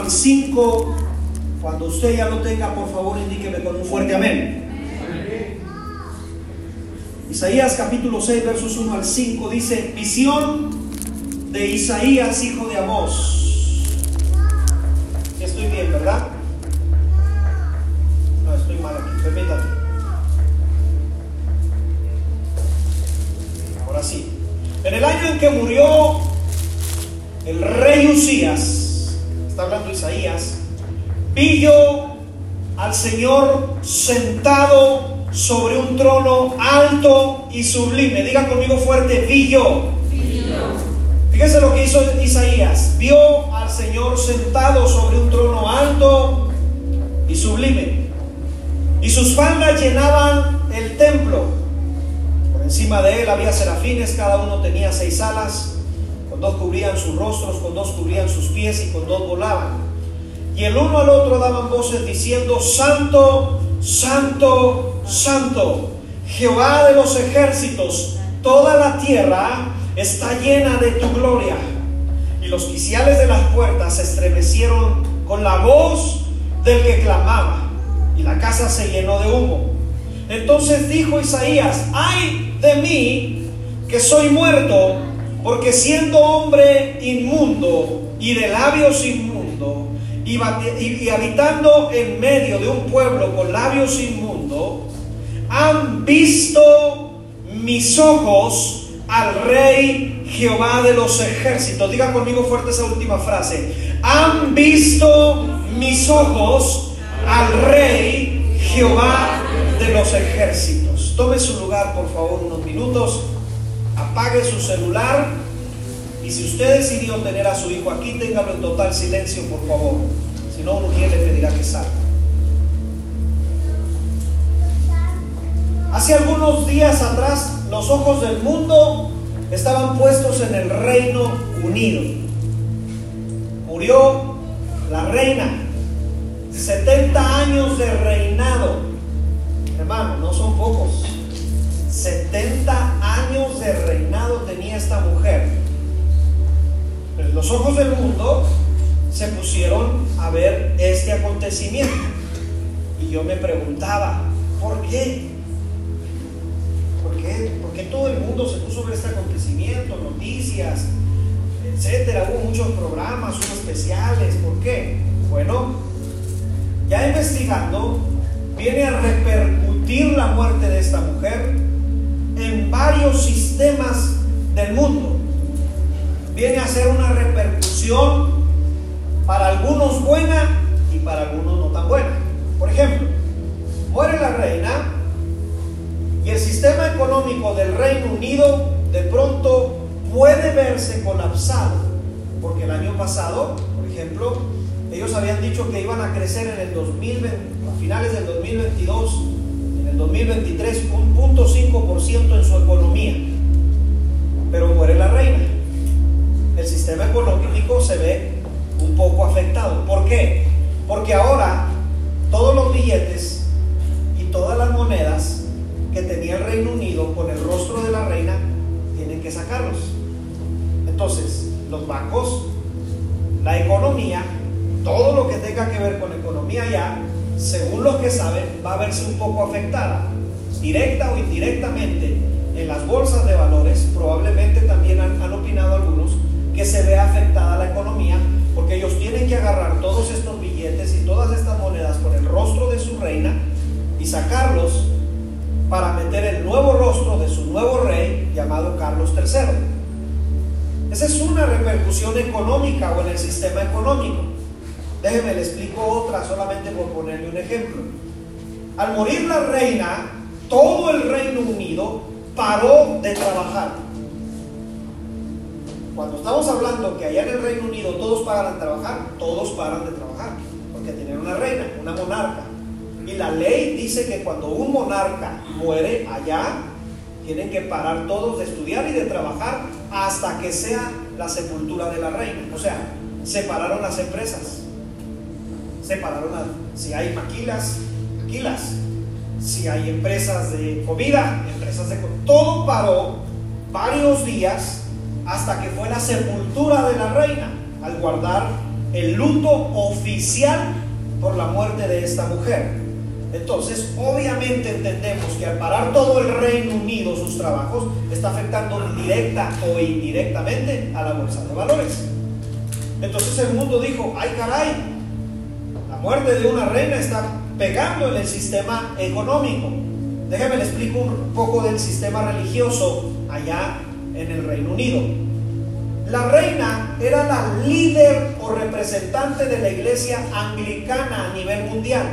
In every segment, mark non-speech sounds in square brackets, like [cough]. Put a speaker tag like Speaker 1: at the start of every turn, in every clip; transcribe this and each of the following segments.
Speaker 1: al 5. Cuando usted ya lo tenga, por favor, indíqueme con un fuerte amén. Isaías capítulo 6, versos 1 al 5 dice, visión de Isaías, hijo de Amós. Estoy bien, ¿verdad? No, estoy mal aquí, permítame. Ahora sí. En el año en que murió el rey Usías, está hablando Isaías, vi yo al Señor sentado sobre un trono alto y sublime. Diga conmigo fuerte, vi yo. Fíjese lo que hizo Isaías. Vio al Señor sentado sobre un trono alto y sublime. Y sus faldas llenaban el templo. Por encima de él había serafines, cada uno tenía seis alas. Dos cubrían sus rostros, con dos cubrían sus pies y con dos volaban. Y el uno al otro daban voces diciendo, Santo, Santo, Santo, Jehová de los ejércitos, toda la tierra está llena de tu gloria. Y los quiciales de las puertas se estremecieron con la voz del que clamaba, y la casa se llenó de humo. Entonces dijo Isaías, ay de mí que soy muerto, porque siendo hombre inmundo y de labios inmundo, y, habitando en medio de un pueblo con labios inmundo, han visto mis ojos al rey Jehová de los ejércitos. Diga conmigo fuerte esa última frase. Han visto mis ojos al rey Jehová de los ejércitos. Tome su lugar, por favor, unos minutos. Apague su celular. Y si usted decidió tener a su hijo aquí, téngalo en total silencio, por favor. Si no, uno quiere le pedirá que salga. Hace algunos días atrás los ojos del mundo estaban puestos en el Reino Unido. Murió la reina, 70 años de reinado. Hermano, no son pocos. 70 años de reinado tenía esta mujer. Pero los ojos del mundo se pusieron a ver este acontecimiento. Y yo me preguntaba, ¿por qué? Porque todo el mundo se puso a ver este acontecimiento, noticias, etcétera. Hubo muchos programas, hubo especiales. ¿Por qué? Bueno, ya investigando, viene a repercutir la muerte de esta mujer en varios sistemas del mundo. Viene a ser una repercusión para algunos buena y para algunos no tan buena. Por ejemplo, muere la reina y el sistema económico del Reino Unido de pronto puede verse colapsado, porque el año pasado, por ejemplo, ellos habían dicho que iban a crecer en el 2020, a finales del 2022, en el 2023, un punto 5% en su economía. Pero muere la reina. El sistema económico se ve un poco afectado. ¿Por qué? Porque ahora todos los billetes y todas las monedas que tenía el Reino Unido con el rostro de la reina, tienen que sacarlos. Entonces, los bancos, la economía, todo lo que tenga que ver con economía ya, según los que saben, va a verse un poco afectada, directa o indirectamente, en las bolsas de valores, probablemente también han, han opinado algunos, que se vea afectada la economía, porque ellos tienen que agarrar todos estos billetes y todas estas monedas con el rostro de su reina y sacarlos para meter el nuevo rostro de su nuevo rey llamado Carlos III. Esa es una repercusión económica o en el sistema económico. Déjeme le explico otra solamente por ponerle un ejemplo. Al morir la reina, todo el Reino Unido paró de trabajar. Cuando estamos hablando que allá en el Reino Unido todos paran de trabajar, todos paran de trabajar, porque tienen una reina, una monarca. Y la ley dice que cuando un monarca muere allá, tienen que parar todos de estudiar y de trabajar hasta que sea la sepultura de la reina. O sea, separaron las empresas. Si hay maquilas, maquilas. Si hay empresas de comida, empresas de todo paró varios días hasta que fue la sepultura de la reina al guardar el luto oficial por la muerte de esta mujer. Entonces, obviamente entendemos que al parar todo el Reino Unido sus trabajos, está afectando directa o indirectamente a la bolsa de valores. Entonces el mundo dijo, ay caray, muerte de una reina está pegando en el sistema económico. Déjeme le explico un poco del sistema religioso allá en el Reino Unido. La reina era la líder o representante de la iglesia anglicana a nivel mundial.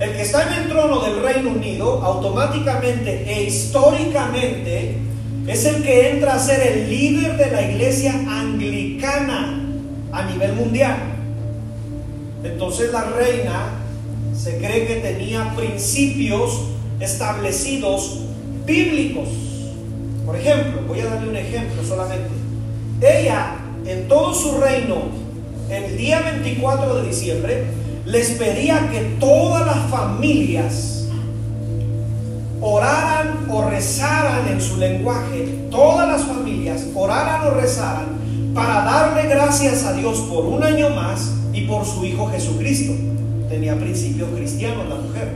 Speaker 1: El que está en el trono del Reino Unido automáticamente e históricamente es el que entra a ser el líder de la iglesia anglicana a nivel mundial. Entonces la reina se cree que tenía principios establecidos bíblicos. Por ejemplo, voy a darle un ejemplo solamente. Ella, en todo su reino, el día 24 de diciembre, les pedía que todas las familias oraran o rezaran en su lenguaje, todas las familias oraran o rezaran para darle gracias a Dios por un año más por su Hijo Jesucristo. Tenía principios cristianos la mujer.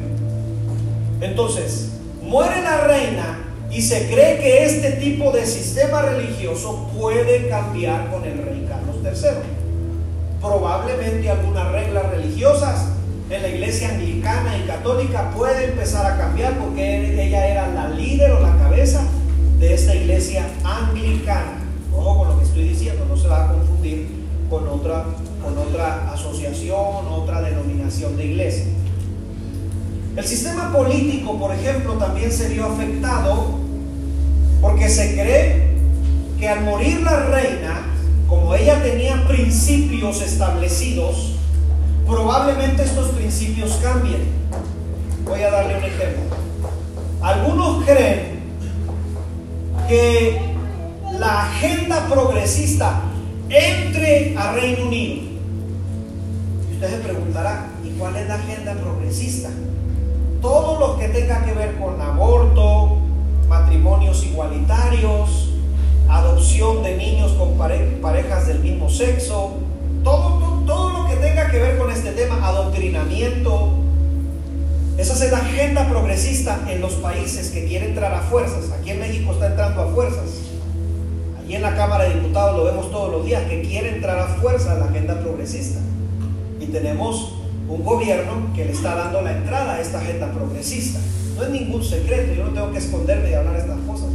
Speaker 1: Entonces, muere la reina y se cree que este tipo de sistema religioso puede cambiar con el rey Carlos III. Probablemente algunas reglas religiosas en la iglesia anglicana y católica puede empezar a cambiar porque ella era la líder o la cabeza de esta iglesia anglicana. Ojo con lo que estoy diciendo, no se va a confundir con otra, con otra asociación, otra denominación de iglesia. El sistema político, por ejemplo, también se vio afectado porque se cree que al morir la reina, como ella tenía principios establecidos, probablemente estos principios cambien. Voy a darle un ejemplo. Algunos creen que la agenda progresista entre a Reino Unido. Usted se preguntará, ¿y cuál es la agenda progresista? Todo lo que tenga que ver con aborto, matrimonios igualitarios, adopción de niños con parejas del mismo sexo, todo, todo, todo, lo que tenga que ver con este tema, adoctrinamiento, esa es la agenda progresista en los países que quieren entrar a fuerzas. Aquí en México está entrando a fuerzas. Allí en la Cámara de Diputados lo vemos todos los días, que quiere entrar a fuerza a la agenda progresista. Y tenemos un gobierno que le está dando la entrada a esta agenda progresista. No es ningún secreto, yo no tengo que esconderme de hablar estas cosas.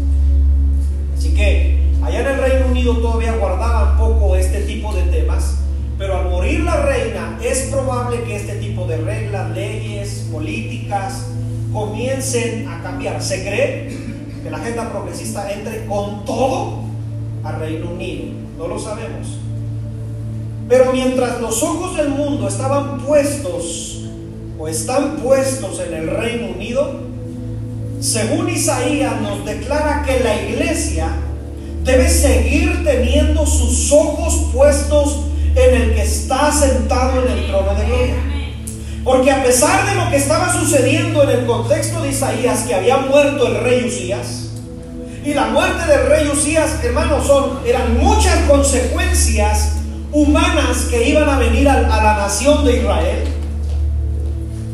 Speaker 1: Así que allá en el Reino Unido todavía guardaban poco este tipo de temas, pero al morir la reina es probable que este tipo de reglas, leyes, políticas comiencen a cambiar. Se cree que la agenda progresista entre con todo al Reino Unido. No lo sabemos. Pero mientras los ojos del mundo estaban puestos o están puestos en el Reino Unido, según Isaías nos declara que la iglesia debe seguir teniendo sus ojos puestos en el que está sentado en el trono de gloria. Porque a pesar de lo que estaba sucediendo en el contexto de Isaías, que había muerto el rey Usías, y la muerte del rey Usías, hermanos, son, eran muchas consecuencias humanas que iban a venir a, la nación de Israel.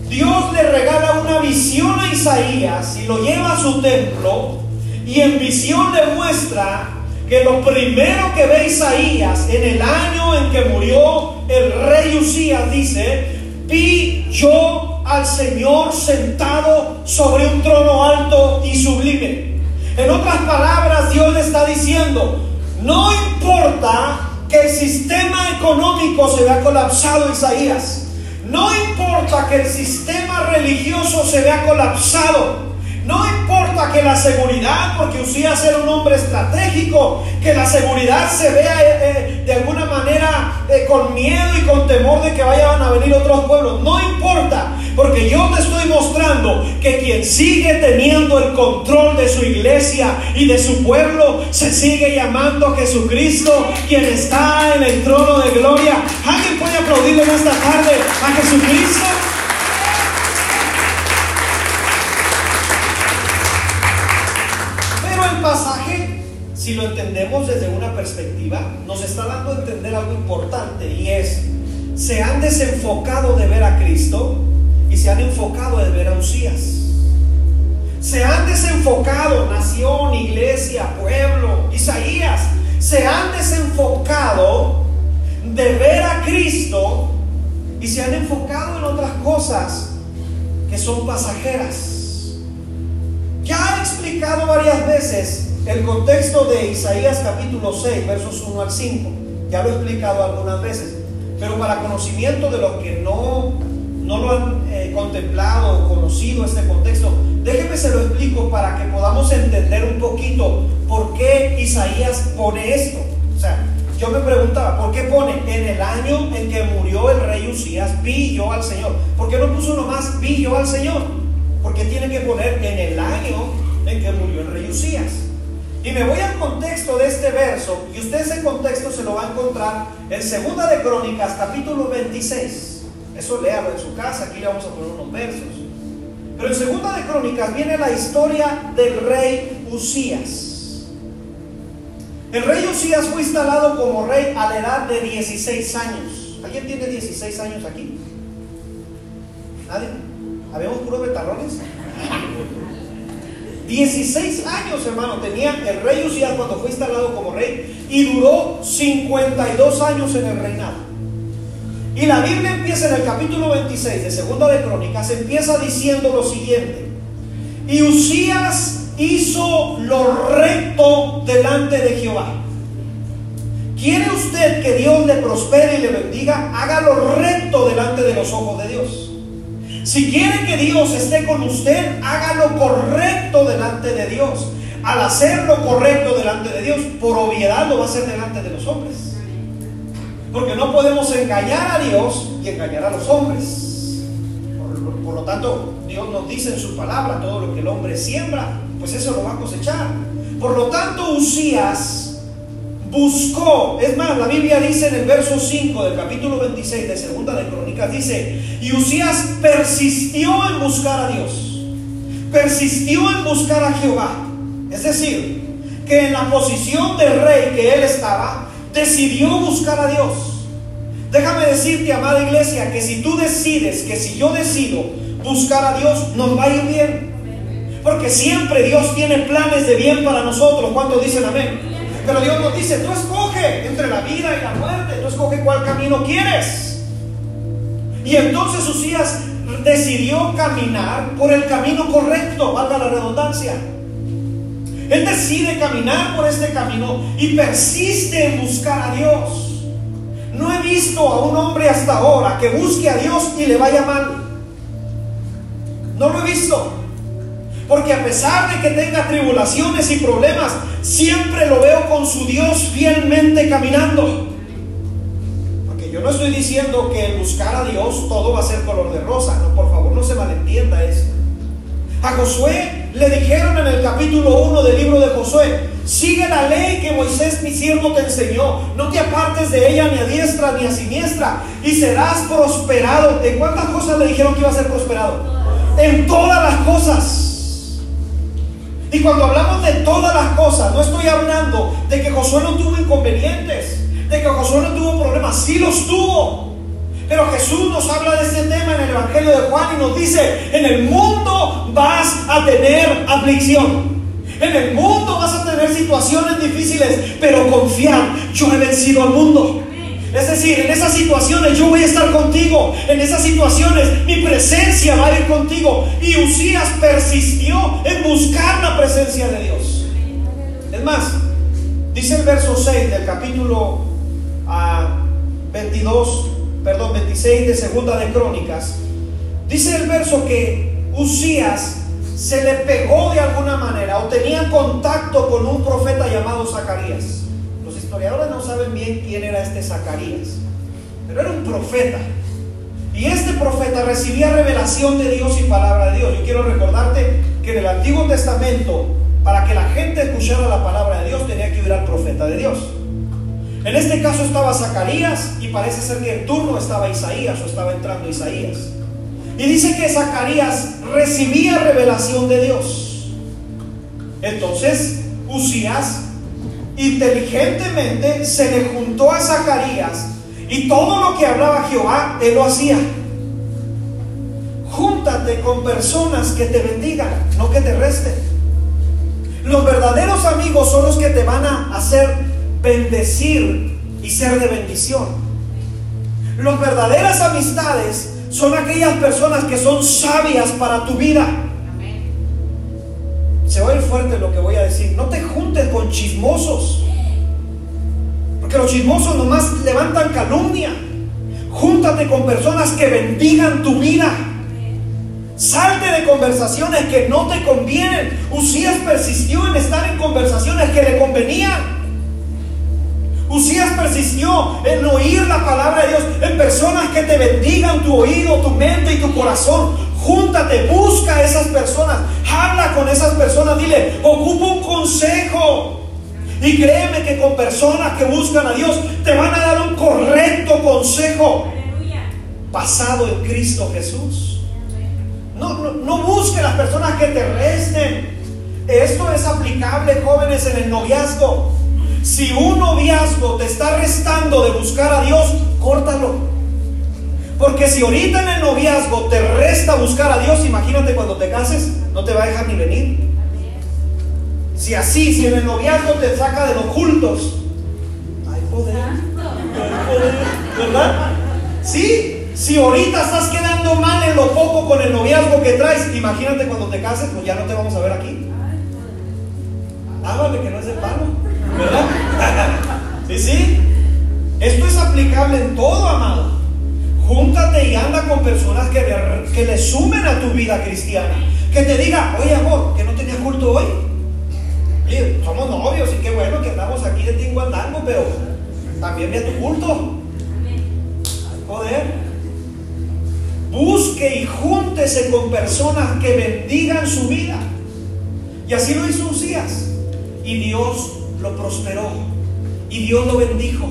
Speaker 1: Dios le regala una visión a Isaías y lo lleva a su templo y en visión le muestra que lo primero que ve Isaías en el año en que murió el rey Usías dice, vi yo al Señor sentado sobre un trono alto y sublime. En otras palabras, Dios le está diciendo, no importa que el sistema económico se vea colapsado, Isaías. No importa que el sistema religioso se vea colapsado. No importa que la seguridad, porque Usías era un hombre estratégico, que la seguridad se vea eh, eh, de alguna manera eh, con miedo y con temor de que vayan a venir otros pueblos. No importa, porque yo te estoy mostrando que quien sigue teniendo el control de su iglesia y de su pueblo se sigue llamando Jesucristo, quien está en el trono de gloria. ¿Alguien puede aplaudirle en esta tarde a Jesucristo? si lo entendemos desde una perspectiva, nos está dando a entender algo importante y es, se han desenfocado de ver a Cristo y se han enfocado de ver a Usías. Se han desenfocado, nación, iglesia, pueblo, Isaías, se han desenfocado de ver a Cristo y se han enfocado en otras cosas que son pasajeras. Ya he explicado varias veces el contexto de Isaías capítulo 6, versos 1 al 5. Ya lo he explicado algunas veces, pero para conocimiento de los que no, no lo han eh, contemplado o conocido este contexto, déjeme se lo explico para que podamos entender un poquito por qué Isaías pone esto. O sea, yo me preguntaba, ¿por qué pone en el año en que murió el rey Usías, vi yo al Señor? ¿Por qué no puso nomás vi yo al Señor? Porque tiene que poner en el año en que murió el rey Usías. Y me voy al contexto de este verso, y usted ese contexto se lo va a encontrar en Segunda de Crónicas, capítulo 26. Eso léalo en su casa, aquí le vamos a poner unos versos. Pero en Segunda de Crónicas viene la historia del rey Usías. El rey Usías fue instalado como rey a la edad de 16 años. ¿Alguien tiene 16 años aquí? ¿Nadie? ¿Habemos puros betarrones? 16 años, hermano, tenía el rey Usías cuando fue instalado como rey y duró 52 años en el reinado. Y la Biblia empieza en el capítulo 26 de Segunda de Crónicas, empieza diciendo lo siguiente. Y Usías hizo lo recto delante de Jehová. ¿Quiere usted que Dios le prospere y le bendiga? Haga lo recto delante de los ojos de Dios. Si quiere que Dios esté con usted, haga lo correcto delante de Dios. Al hacer lo correcto delante de Dios, por obviedad lo va a hacer delante de los hombres. Porque no podemos engañar a Dios y engañar a los hombres. Por, lo tanto, Dios nos dice en su palabra, todo lo que el hombre siembra, pues eso lo va a cosechar. Por lo tanto, Usías buscó, es más, la Biblia dice en el verso 5 del capítulo 26 de Segunda de Crónicas, dice, y Usías persistió en buscar a Dios, persistió en buscar a Jehová. Es decir, que en la posición de rey que él estaba, decidió buscar a Dios. Déjame decirte, amada iglesia, que si tú decides, que si yo decido buscar a Dios, nos va a ir bien. Porque siempre Dios tiene planes de bien para nosotros. ¿Cuántos dicen amén? Pero Dios nos dice, tú escoge entre la vida y la muerte, tú escoge cuál camino quieres. Y entonces Usías decidió caminar por el camino correcto, valga la redundancia. Él decide caminar por este camino y persiste en buscar a Dios. No he visto a un hombre hasta ahora que busque a Dios y le vaya mal. No lo he visto. Porque a pesar de que tenga tribulaciones y problemas, siempre lo veo con su Dios fielmente caminando. Porque yo no estoy diciendo que buscar a Dios todo va a ser color de rosa. No, por favor, no se malentienda eso. A Josué le dijeron en el capítulo 1 del libro de Josué, sigue la ley que Moisés mi siervo te enseñó, no te apartes de ella ni a diestra ni a siniestra, y serás prosperado. ¿En cuántas cosas le dijeron que iba a ser prosperado? En todas las cosas. Y cuando hablamos de todas las cosas, no estoy hablando de que Josué no tuvo inconvenientes, de que Josué no tuvo problemas, sí los tuvo. Pero Jesús nos habla de este tema en el Evangelio de Juan y nos dice, en el mundo vas a tener aflicción. En el mundo vas a tener situaciones difíciles, pero confiar, yo he vencido al mundo. Es decir, en esas situaciones yo voy a estar contigo. En esas situaciones mi presencia va a ir contigo. Y Usías persistió en buscar la presencia de Dios. Es más, dice el verso 6 del capítulo 22, ah, perdón, 26 de Segunda de Crónicas. Dice el verso que Usías se le pegó de alguna manera o tenía contacto con un profeta llamado Zacarías historiadores no saben bien quién era este Zacarías, pero era un profeta. Y este profeta recibía revelación de Dios y palabra de Dios. Yo quiero recordarte que en el Antiguo Testamento, para que la gente escuchara la palabra de Dios, tenía que ir al profeta de Dios. En este caso estaba Zacarías y parece ser que en turno estaba Isaías o estaba entrando Isaías. Y dice que Zacarías recibía revelación de Dios. Entonces, Usías inteligentemente se le juntó a Zacarías y todo lo que hablaba Jehová, él lo hacía. Júntate con personas que te bendigan, no que te resten. Los verdaderos amigos son los que te van a hacer bendecir y ser de bendición. Las verdaderas amistades son aquellas personas que son sabias para tu vida. Se va a ir fuerte lo que voy a decir. No te juntes con chismosos. Porque los chismosos nomás levantan calumnia. Júntate con personas que bendigan tu vida. Salte de conversaciones que no te convienen. Usías persistió en estar en conversaciones que le convenían. Usías persistió en oír la palabra de Dios, en personas que te bendigan tu oído, tu mente y tu corazón. Júntate, busca a esas personas, habla con esas personas, dile, ocupa un consejo. Y créeme que con personas que buscan a Dios te van a dar un correcto consejo basado en Cristo Jesús. No, no, no busque las personas que te resten. Esto es aplicable, jóvenes, en el noviazgo. Si un noviazgo te está restando de buscar a Dios, córtalo. Porque si ahorita en el noviazgo te resta buscar a Dios, imagínate cuando te cases, no te va a dejar ni venir. Si así, si en el noviazgo te saca de los cultos, hay poder. Hay poder, ¿verdad? Sí, si ahorita estás quedando mal en lo poco con el noviazgo que traes, imagínate cuando te cases, pues ya no te vamos a ver aquí. Háblame que no es de palo, ¿verdad? [laughs] ¿Sí, sí? Esto es aplicable en todo, amado. Júntate y anda con personas que le, sumen a tu vida cristiana. Que te diga, oye amor, que no tenías culto hoy. Somos novios y qué bueno que andamos aquí de tingo andando, pero también ve tu culto. Hay poder. Busque y júntese con personas que bendigan su vida. Y así lo hizo Usías. Y Dios lo prosperó. Y Dios lo bendijo.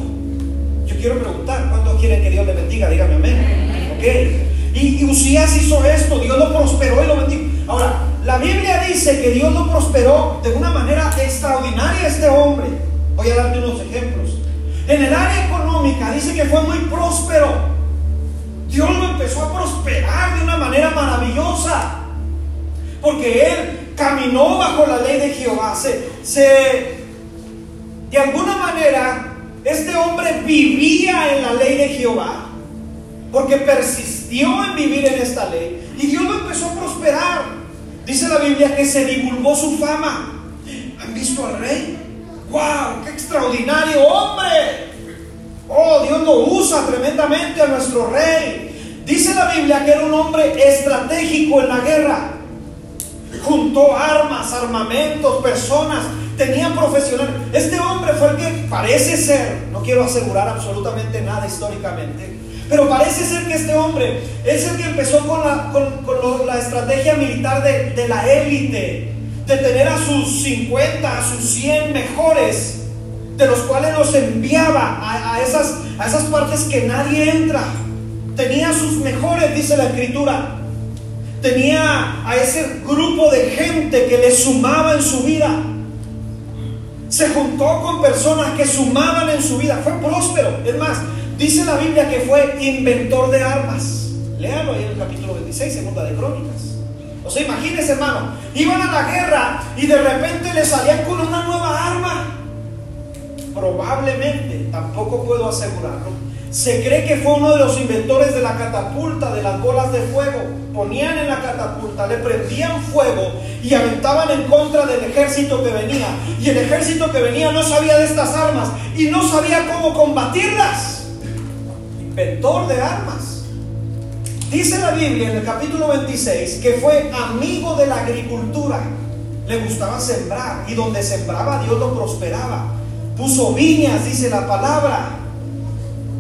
Speaker 1: Yo quiero preguntar, ¿cuántos quieren que Dios le bendiga? Dígame amén. Ok. Y, Usías hizo esto, Dios lo prosperó y lo bendijo. Ahora, la Biblia dice que Dios lo prosperó de una manera extraordinaria a este hombre. Voy a darte unos ejemplos. En el área económica dice que fue muy próspero. Dios lo empezó a prosperar de una manera maravillosa. Porque él caminó bajo la ley de Jehová. Se, se, de alguna manera este hombre vivía en la ley de Jehová porque persistió en vivir en esta ley y Dios lo empezó a prosperar. Dice la Biblia que se divulgó su fama. ¿Han visto al rey? ¡Wow! ¡Qué extraordinario hombre! Oh, Dios lo usa tremendamente a nuestro rey. Dice la Biblia que era un hombre estratégico en la guerra. Juntó armas, armamentos, personas tenía profesional. Este hombre fue el que parece ser, no quiero asegurar absolutamente nada históricamente, pero parece ser que este hombre es el que empezó con la, con, la estrategia militar de, de la élite, de tener a sus 50, a sus 100 mejores, de los cuales los enviaba a, a, esas, a esas partes que nadie entra. Tenía a sus mejores, dice la escritura. Tenía a ese grupo de gente que le sumaba en su vida se juntó con personas que sumaban en su vida. Fue próspero. Es más, dice la Biblia que fue inventor de armas. Léalo ahí en el capítulo 26, segunda de Crónicas. O sea, imagínense, hermano, iban a la guerra y de repente le salían con una nueva arma. Probablemente, tampoco puedo asegurarlo, se cree que fue uno de los inventores de la catapulta, de las bolas de fuego. Ponían en la catapulta, le prendían fuego y aventaban en contra del ejército que venía. Y el ejército que venía no sabía de estas armas y no sabía cómo combatirlas. Inventor de armas. Dice la Biblia en el capítulo 26 que fue amigo de la agricultura. Le gustaba sembrar y donde sembraba Dios lo prosperaba. Puso viñas, dice la palabra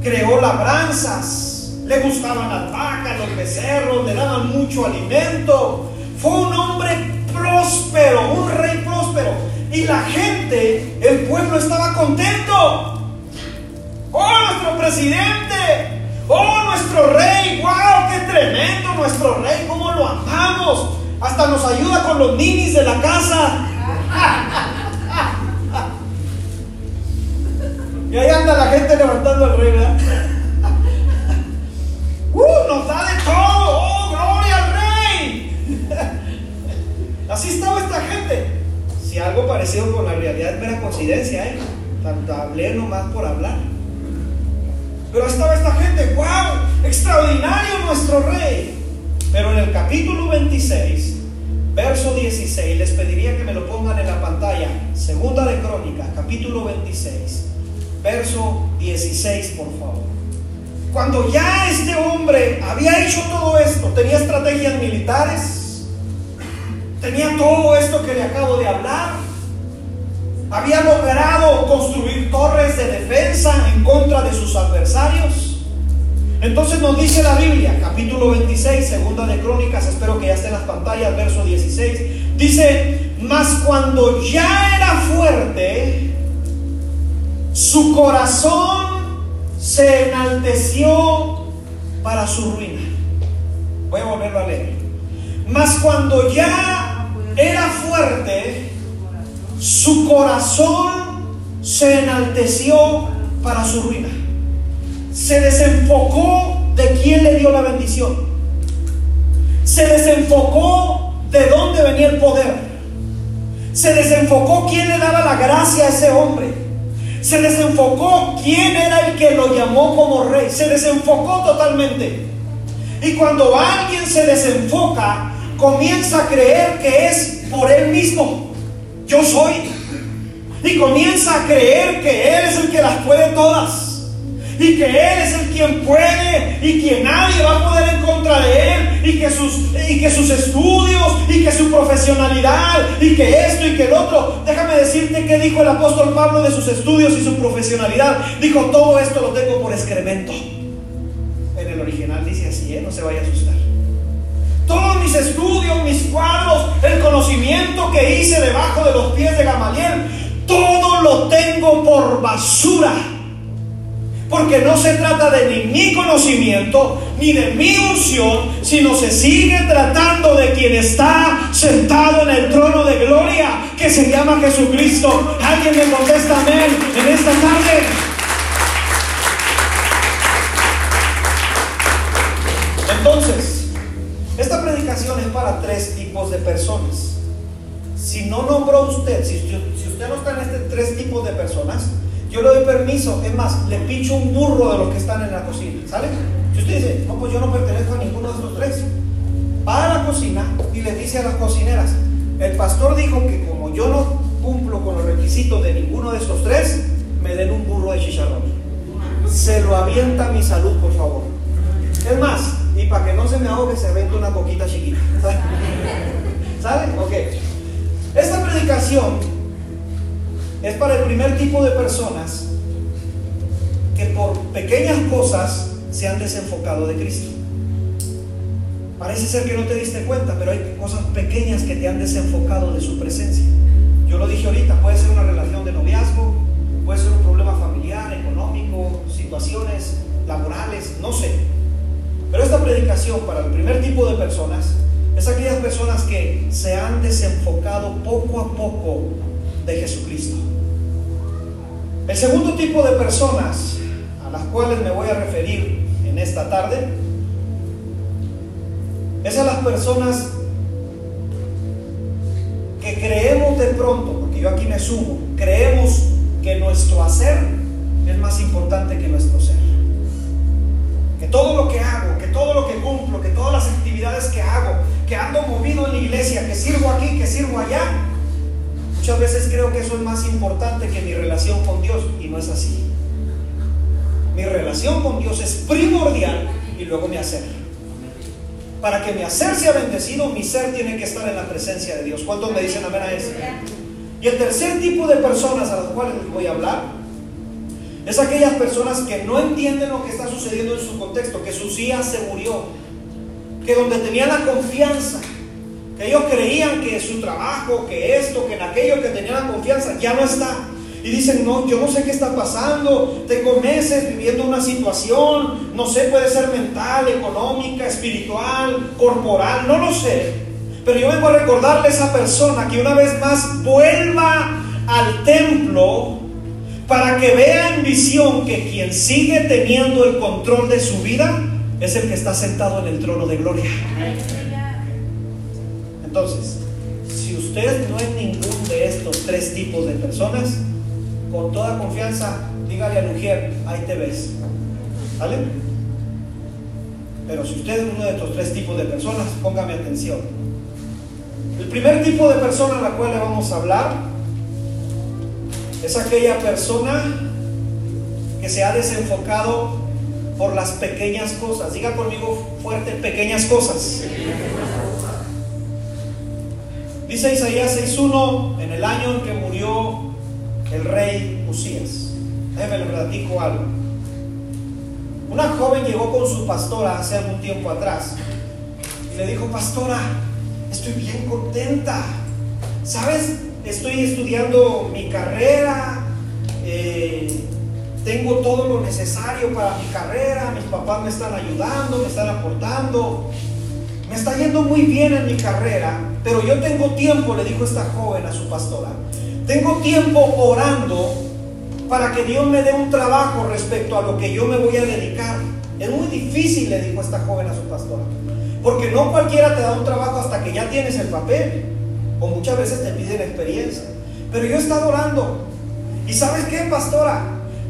Speaker 1: creó labranzas, le gustaban las vacas, los becerros, le daban mucho alimento. Fue un hombre próspero, un rey próspero. Y la gente, el pueblo estaba contento. Oh, nuestro presidente, oh, nuestro rey, wow, qué tremendo nuestro rey, cómo lo amamos. Hasta nos ayuda con los ninis de la casa. [laughs] Y ahí anda la gente levantando el rey, ¿verdad? ¡Uh! Nos da de todo. ¡Oh, gloria al rey! Así estaba esta gente. Si algo parecido con la realidad es mera coincidencia, ¿eh? Tanto hablé nomás por hablar. Pero estaba esta gente, ¡wow! Extraordinario nuestro rey. Pero en el capítulo 26, verso 16, les pediría que me lo pongan en la pantalla. Segunda de Crónicas, capítulo 26, verso 16, por favor. Cuando ya este hombre había hecho todo esto, tenía estrategias militares, tenía todo esto que le acabo de hablar, había logrado construir torres de defensa en contra de sus adversarios. Entonces nos dice la Biblia, capítulo 26, segunda de Crónicas, espero que ya esté en las pantallas, verso 16, dice, mas cuando ya era fuerte, su corazón se enalteció para su ruina. Voy a volverlo a leer. Mas cuando ya era fuerte, su corazón se enalteció para su ruina. Se desenfocó de quién le dio la bendición. Se desenfocó de dónde venía el poder. Se desenfocó quién le daba la gracia a ese hombre. Se desenfocó quién era el que lo llamó como rey. Se desenfocó totalmente. Y cuando alguien se desenfoca, comienza a creer que es por él mismo. Yo soy. Y comienza a creer que Él es el que las puede todas. Y que Él es el quien puede y que nadie va a poder en contra de Él. Y que sus, y que sus estudios y que su profesionalidad y que esto y que el otro. Déjame decirte que dijo el apóstol Pablo de sus estudios y su profesionalidad. Dijo, todo esto lo tengo por excremento. En el original dice así, ¿eh? no se vaya a asustar todos mis estudios, mis cuadros, el conocimiento que hice debajo de los pies de Gamaliel, todo lo tengo por basura. Porque no se trata de ni mi conocimiento, ni de mi unción, sino se sigue tratando de quien está sentado en el trono de gloria, que se llama Jesucristo. Alguien me contesta amén en esta tarde. Entonces, esta predicación es para tres tipos de personas. Si no nombró usted, si, usted no está en este tres tipos de personas, yo le doy permiso, es más, le pincho un burro de los que están en la cocina, ¿sale? Si usted dice, no, pues yo no pertenezco a ninguno de estos tres, va a la cocina y le dice a las cocineras, el pastor dijo que como yo no cumplo con los requisitos de ninguno de estos tres, me den un burro de chicharrón. Se lo avienta mi salud, por favor. Es más, y para que no se me ahogue, se vende una coquita chiquita. [laughs] ¿Sabe? Ok. Esta predicación es para el primer tipo de personas que por pequeñas cosas se han desenfocado de Cristo. Parece ser que no te diste cuenta, pero hay cosas pequeñas que te han desenfocado de su presencia. Yo lo dije ahorita, puede ser una relación de noviazgo, puede ser un problema familiar, económico, situaciones laborales, no sé. Pero esta predicación para el primer tipo de personas es aquellas personas que se han desenfocado poco a poco de Jesucristo. El segundo tipo de personas a las cuales me voy a referir en esta tarde es a las personas que creemos de pronto, porque yo aquí me sumo, creemos que nuestro hacer es más importante que nuestro ser que todo lo que hago, que todo lo que cumplo, que todas las actividades que hago, que ando movido en la iglesia, que sirvo aquí, que sirvo allá, muchas veces creo que eso es más importante que mi relación con Dios y no es así. Mi relación con Dios es primordial y luego mi hacer. Para que mi hacer sea bendecido, mi ser tiene que estar en la presencia de Dios. ¿Cuántos me dicen amén a eso? Y el tercer tipo de personas a las cuales les voy a hablar es aquellas personas que no entienden lo que está sucediendo en su contexto, que su hija se murió, que donde tenían la confianza, ellos creían que su trabajo, que esto, que en aquello que tenían la confianza, ya no está. Y dicen, no, yo no sé qué está pasando, tengo meses viviendo una situación, no sé, puede ser mental, económica, espiritual, corporal, no lo sé. Pero yo vengo a recordarle a esa persona que una vez más vuelva al templo para que vea en visión que quien sigue teniendo el control de su vida es el que está sentado en el trono de gloria. Entonces, si usted no es ningún de estos tres tipos de personas, con toda confianza, dígale a mujer, ahí te ves. ¿Vale? Pero si usted es uno de estos tres tipos de personas, póngame atención. El primer tipo de persona a la cual le vamos a hablar es aquella persona que se ha desenfocado por las pequeñas cosas. Diga conmigo fuerte, pequeñas cosas. Dice Isaías 6.1, en el año en que murió el rey Usías. Déjeme le platico algo. Una joven llegó con su pastora hace algún tiempo atrás y le dijo, pastora, estoy bien contenta. ¿Sabes? Estoy estudiando mi carrera, eh, tengo todo lo necesario para mi carrera, mis papás me están ayudando, me están aportando, me está yendo muy bien en mi carrera, pero yo tengo tiempo, le dijo esta joven a su pastora, tengo tiempo orando para que Dios me dé un trabajo respecto a lo que yo me voy a dedicar. Es muy difícil, le dijo esta joven a su pastora, porque no cualquiera te da un trabajo hasta que ya tienes el papel, o muchas veces te piden experiencia. Pero yo he estado orando. ¿Y sabes qué, pastora?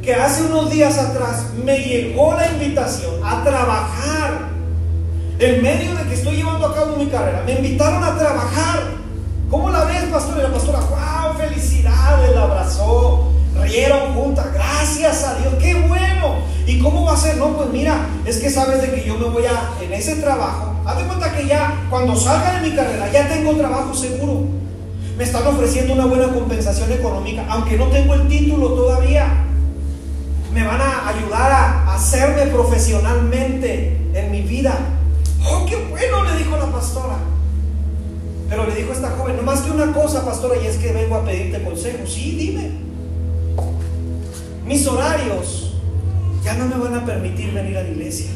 Speaker 1: Que hace unos días atrás me llegó la invitación a trabajar en medio de que estoy llevando a cabo mi carrera, me invitaron a trabajar. ¿Cómo la ves, pastor? Y la pastora, wow, felicidades, la abrazó, rieron juntas, gracias a Dios, qué bueno. ¿Y cómo va a ser? No, pues mira, es que sabes de que yo me voy a, en ese trabajo, hazte cuenta que ya, cuando salga de mi carrera, ya tengo trabajo seguro. Me están ofreciendo una buena compensación económica, aunque no tengo el título todavía. Me van a ayudar a hacerme profesionalmente en mi vida. Oh, qué bueno, le dijo la pastora. Pero le dijo esta joven, no más que una cosa, pastora, y es que vengo a pedirte consejo. Sí, dime. Mis horarios ya no me van a permitir venir a la iglesia.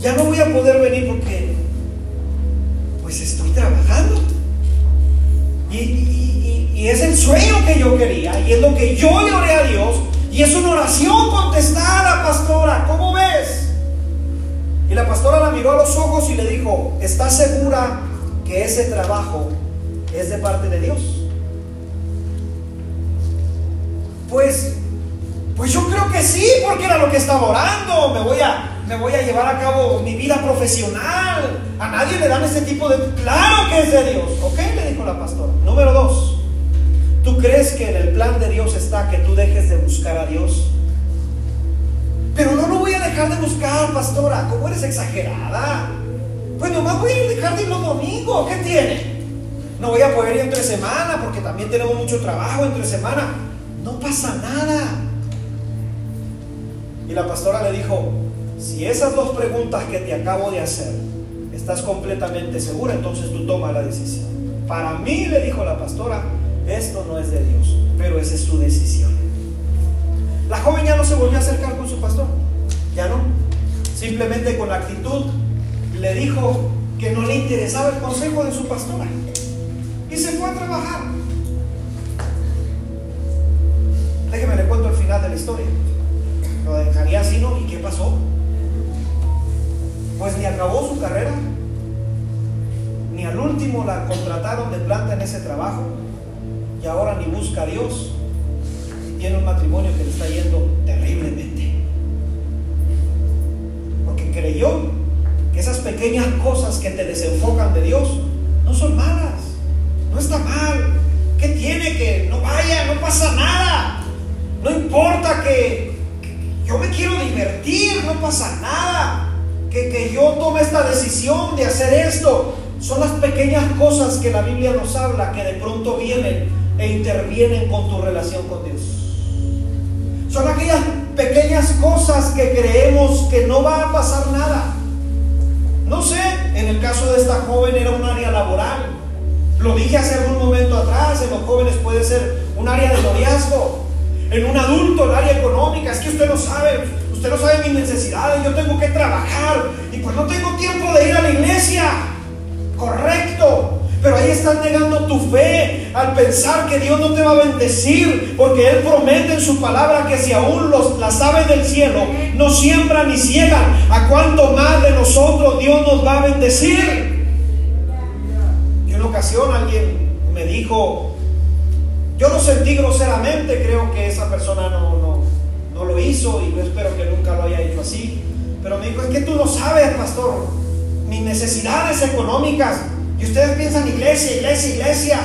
Speaker 1: Ya no voy a poder venir porque, pues estoy trabajando. Y, y, y, es el sueño que yo quería, y es lo que yo le oré a Dios, y es una oración contestada, pastora. ¿Cómo ves? Y la pastora la miró a los ojos y le dijo, ¿estás segura que ese trabajo es de parte de Dios? Pues, pues yo creo que sí, porque era lo que estaba orando. Me voy a, me voy a llevar a cabo mi vida profesional. A nadie le dan ese tipo de... Claro que es de Dios. ¿Ok? Le dijo la pastora. Número dos. ¿Tú crees que en el plan de Dios está que tú dejes de buscar a Dios? Pero no lo voy a dejar de buscar, pastora. ¿Cómo eres exagerada? Pues nomás voy a dejar de ir los domingos. ¿Qué tiene? No voy a poder ir entre semana porque también tenemos mucho trabajo entre semana. No pasa nada. Y la pastora le dijo, si esas dos preguntas que te acabo de hacer, estás completamente segura, entonces tú toma la decisión. Para mí, le dijo la pastora, esto no es de Dios, pero esa es su decisión. La joven ya no se volvió a acercar con su pastor, ya no. Simplemente con la actitud le dijo que no le interesaba el consejo de su pastora y se fue a trabajar. Déjeme le cuento el final de la historia. Lo dejaría así, ¿no? ¿Y qué pasó? Pues ni acabó su carrera, ni al último la contrataron de planta en ese trabajo, y ahora ni busca a Dios, y tiene un matrimonio que le está yendo terriblemente. Porque creyó que esas pequeñas cosas que te desenfocan de Dios no son malas, no está mal. ¿Qué tiene que no vaya? No pasa nada. No importa que, que yo me quiero divertir, no pasa nada. Que, que yo tome esta decisión de hacer esto. Son las pequeñas cosas que la Biblia nos habla que de pronto vienen e intervienen con tu relación con Dios. Son aquellas pequeñas cosas que creemos que no va a pasar nada. No sé, en el caso de esta joven era un área laboral. Lo dije hace algún momento atrás, en los jóvenes puede ser un área de noviazgo. En un adulto, el área económica. Es que usted no sabe, usted no sabe mis necesidades, yo tengo que trabajar y pues no tengo tiempo de ir a la iglesia. Correcto. Pero ahí estás negando tu fe al pensar que Dios no te va a bendecir, porque Él promete en su palabra que si aún los, las aves del cielo no siembran ni ciegan, ¿a cuánto más de nosotros Dios nos va a bendecir? Y una ocasión alguien me dijo, yo lo sentí groseramente, creo que esa persona no, no, no lo hizo y yo espero que nunca lo haya hecho así. Pero me dijo, es que tú no sabes, pastor, mis necesidades económicas y ustedes piensan iglesia, iglesia, iglesia.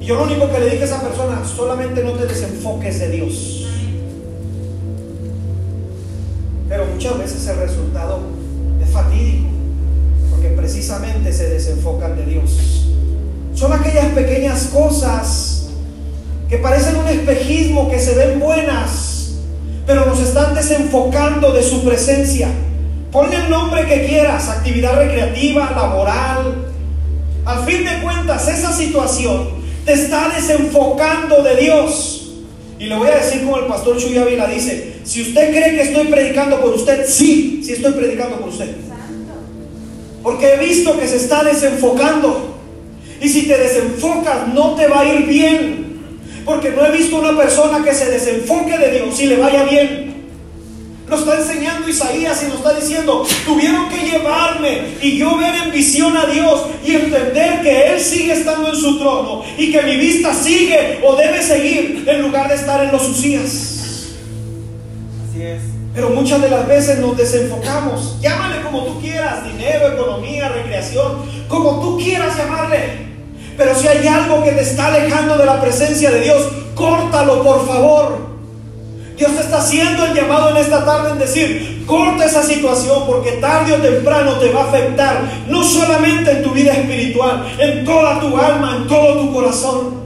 Speaker 1: Y yo lo único que le dije a esa persona, solamente no te desenfoques de Dios. Pero muchas veces el resultado es fatídico, porque precisamente se desenfocan de Dios. Son aquellas pequeñas cosas que parecen un espejismo, que se ven buenas, pero nos están desenfocando de su presencia. Ponle el nombre que quieras, actividad recreativa, laboral. Al fin de cuentas, esa situación te está desenfocando de Dios. Y le voy a decir como el pastor Chuy Ávila dice, si usted cree que estoy predicando por usted, sí, sí estoy predicando por usted. Porque he visto que se está desenfocando. Y si te desenfocas, no te va a ir bien. Porque no he visto una persona que se desenfoque de Dios y le vaya bien. Lo está enseñando Isaías y nos está diciendo, tuvieron que llevarme y yo ver en visión a Dios y entender que Él sigue estando en su trono y que mi vista sigue o debe seguir en lugar de estar en los usías. Así es. Pero muchas de las veces nos desenfocamos. Llámale como tú quieras, dinero, economía, recreación, como tú quieras llamarle. Pero si hay algo que te está alejando de la presencia de Dios, córtalo por favor. Dios te está haciendo el llamado en esta tarde en decir, corta esa situación porque tarde o temprano te va a afectar, no solamente en tu vida espiritual, en toda tu alma, en todo tu corazón.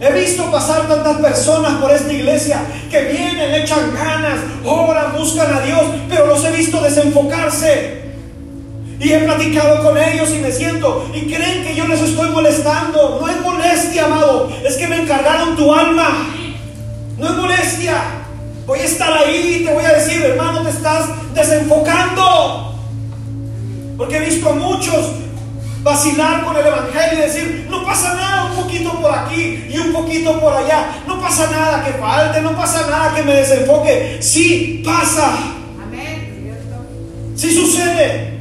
Speaker 1: He visto pasar tantas personas por esta iglesia que vienen, echan ganas, oran, buscan a Dios, pero los he visto desenfocarse. Y he platicado con ellos y me siento y creen que yo les estoy molestando. No es molestia, amado, es que me encargaron tu alma. No es molestia. Voy a estar ahí y te voy a decir, hermano, te estás desenfocando. Porque he visto a muchos vacilar con el Evangelio y decir, no pasa nada, un poquito por aquí y un poquito por allá. No pasa nada que falte, no pasa nada que me desenfoque. Sí pasa. Amén. Sí sucede.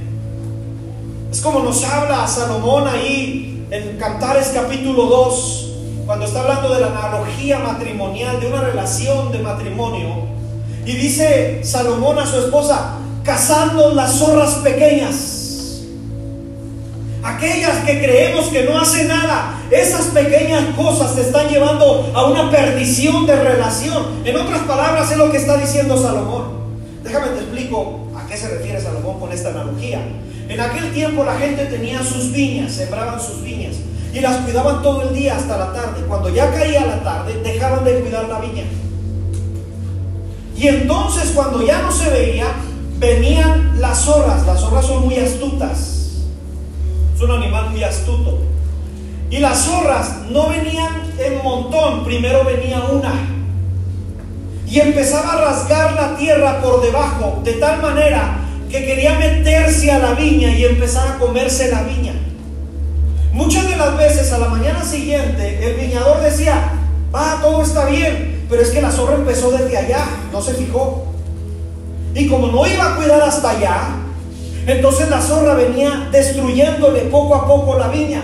Speaker 1: Es como nos habla Salomón ahí en Cantares capítulo 2 cuando está hablando de la analogía matrimonial, de una relación de matrimonio, y dice Salomón a su esposa, cazando las zorras pequeñas, aquellas que creemos que no hacen nada, esas pequeñas cosas te están llevando a una perdición de relación. En otras palabras es lo que está diciendo Salomón. Déjame te explico a qué se refiere Salomón con esta analogía. En aquel tiempo la gente tenía sus viñas, sembraban sus viñas y las cuidaban todo el día hasta la tarde. Cuando ya caía la tarde, dejaban de cuidar la viña. Y entonces cuando ya no se veía, venían las zorras. Las zorras son muy astutas. Es un animal muy astuto. Y las zorras no venían en montón, primero venía una. Y empezaba a rasgar la tierra por debajo, de tal manera que quería meterse a la viña y empezar a comerse la viña. Muchas de las veces a la mañana siguiente el viñador decía, va, todo está bien, pero es que la zorra empezó desde allá, no se fijó. Y como no iba a cuidar hasta allá, entonces la zorra venía destruyéndole poco a poco la viña.